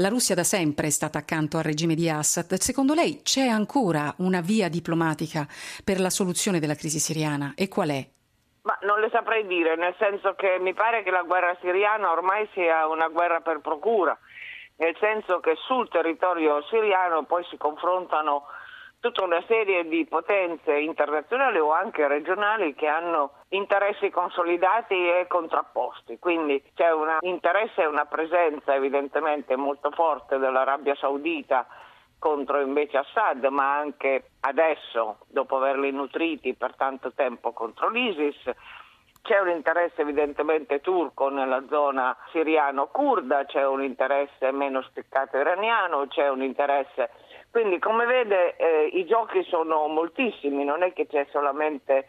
La Russia da sempre è stata accanto al regime di Assad. Secondo lei c'è ancora una via diplomatica per la soluzione della crisi siriana? E qual è? Ma non le saprei dire, nel senso che mi pare che la guerra siriana ormai sia una guerra per procura, nel senso che sul territorio siriano poi si confrontano tutta una serie di potenze internazionali o anche regionali che hanno interessi consolidati e contrapposti. Quindi c'è un interesse e una presenza evidentemente molto forte dell'Arabia Saudita contro invece Assad, ma anche adesso, dopo averli nutriti per tanto tempo contro l'ISIS. C'è un interesse evidentemente turco nella zona siriano-kurda, c'è un interesse meno spiccato iraniano, c'è un interesse quindi come vede eh, i giochi sono moltissimi, non è che c'è solamente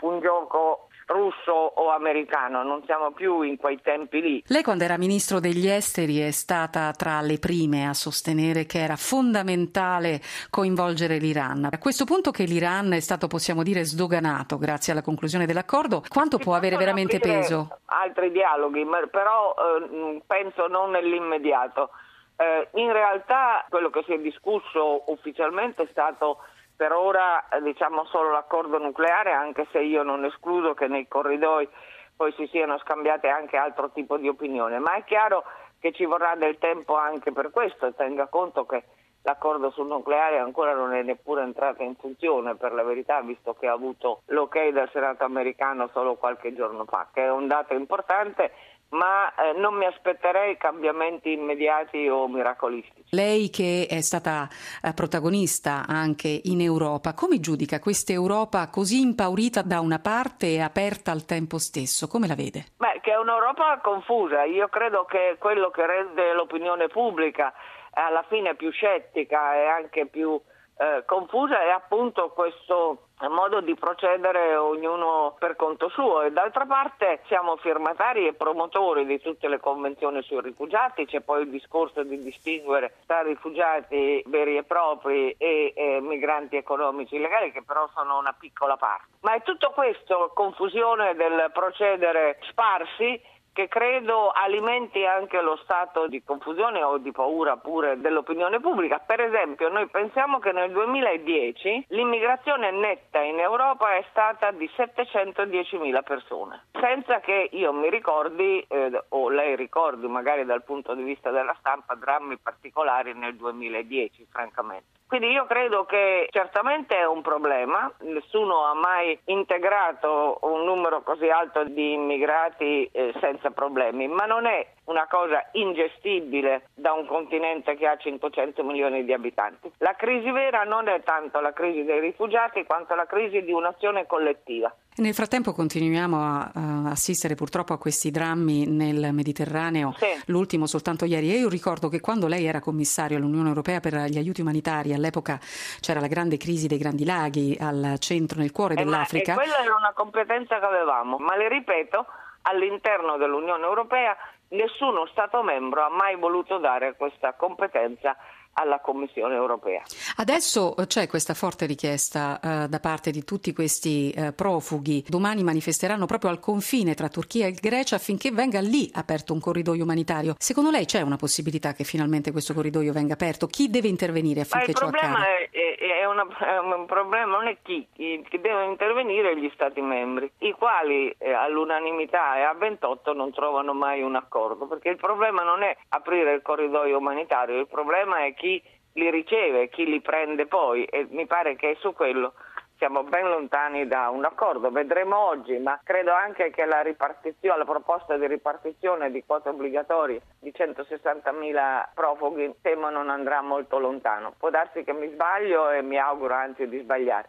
un gioco russo o americano, non siamo più in quei tempi lì. Lei quando era ministro degli esteri è stata tra le prime a sostenere che era fondamentale coinvolgere l'Iran. A questo punto che l'Iran è stato, possiamo dire, sdoganato grazie alla conclusione dell'accordo, quanto può avere veramente peso? Altri dialoghi, però eh, penso non nell'immediato. Eh, in realtà quello che si è discusso ufficialmente è stato per ora diciamo solo l'accordo nucleare, anche se io non escludo che nei corridoi poi si siano scambiate anche altro tipo di opinione, ma è chiaro che ci vorrà del tempo anche per questo, tenga conto che l'accordo sul nucleare ancora non è neppure entrato in funzione per la verità, visto che ha avuto l'ok del Senato americano solo qualche giorno fa, che è un dato importante ma eh, non mi aspetterei cambiamenti immediati o miracolistici. Lei che è stata eh, protagonista anche in Europa, come giudica questa Europa così impaurita da una parte e aperta al tempo stesso? Come la vede? Beh, che è un'Europa confusa. Io credo che quello che rende l'opinione pubblica alla fine più scettica e anche più eh, confusa è appunto questo modo di procedere ognuno per conto suo e d'altra parte siamo firmatari e promotori di tutte le convenzioni sui rifugiati, c'è poi il discorso di distinguere tra rifugiati veri e propri e, e migranti economici illegali che però sono una piccola parte. Ma è tutto questo confusione del procedere sparsi che credo alimenti anche lo stato di confusione o di paura pure dell'opinione pubblica. Per esempio, noi pensiamo che nel 2010 l'immigrazione netta in Europa è stata di 710.000 persone, senza che io mi ricordi eh, o lei ricordi magari dal punto di vista della stampa drammi particolari nel 2010, francamente. Quindi io credo che certamente è un problema, nessuno ha mai integrato un numero così alto di immigrati eh, senza problemi, ma non è una cosa ingestibile da un continente che ha 500 milioni di abitanti. La crisi vera non è tanto la crisi dei rifugiati quanto la crisi di un'azione collettiva. Nel frattempo continuiamo a, assistere purtroppo a questi drammi nel Mediterraneo, sì. l'ultimo soltanto ieri. E io ricordo che quando lei era commissario all'Unione Europea per gli aiuti umanitari, all'epoca c'era la grande crisi dei Grandi Laghi al centro, nel cuore eh, dell'Africa. Ma, e quella era una competenza che avevamo, ma le ripeto, all'interno dell'Unione Europea nessuno Stato membro ha mai voluto dare questa competenza alla Commissione europea. Adesso eh, c'è questa forte richiesta eh, da parte di tutti questi eh, profughi. Domani manifesteranno proprio al confine tra Turchia e Grecia affinché venga lì aperto un corridoio umanitario. Secondo lei c'è una possibilità che finalmente questo corridoio venga aperto? Chi deve intervenire affinché ciò accada? Il problema è, è, una, è, un problema, non è chi, chi deve intervenire gli Stati membri, i quali eh, all'unanimità e a 28 non trovano mai un accordo, perché il problema non è aprire il corridoio umanitario, il problema è chi chi li riceve, chi li prende poi e mi pare che su quello siamo ben lontani da un accordo, vedremo oggi, ma credo anche che la, la proposta di ripartizione di quote obbligatorie di 160.000 profughi temo non andrà molto lontano. Può darsi che mi sbaglio e mi auguro anzi di sbagliare,